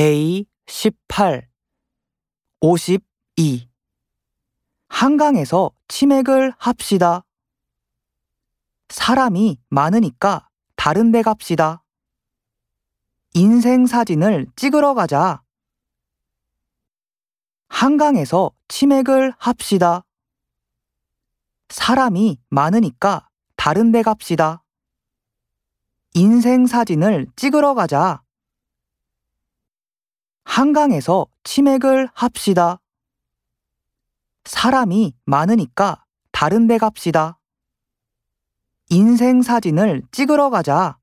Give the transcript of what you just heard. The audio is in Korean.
Day 18 52 한강에서 치맥을 합시다. 사람이 많으니까 다른 데 갑시다. 인생 사진을 찍으러 가자. 한강에서 치맥을 합시다. 사람이 많으니까 다른 데 갑시다. 인생 사진을 찍으러 가자. 한강에서 치맥을 합시다. 사람이 많으니까 다른 데 갑시다. 인생 사진을 찍으러 가자.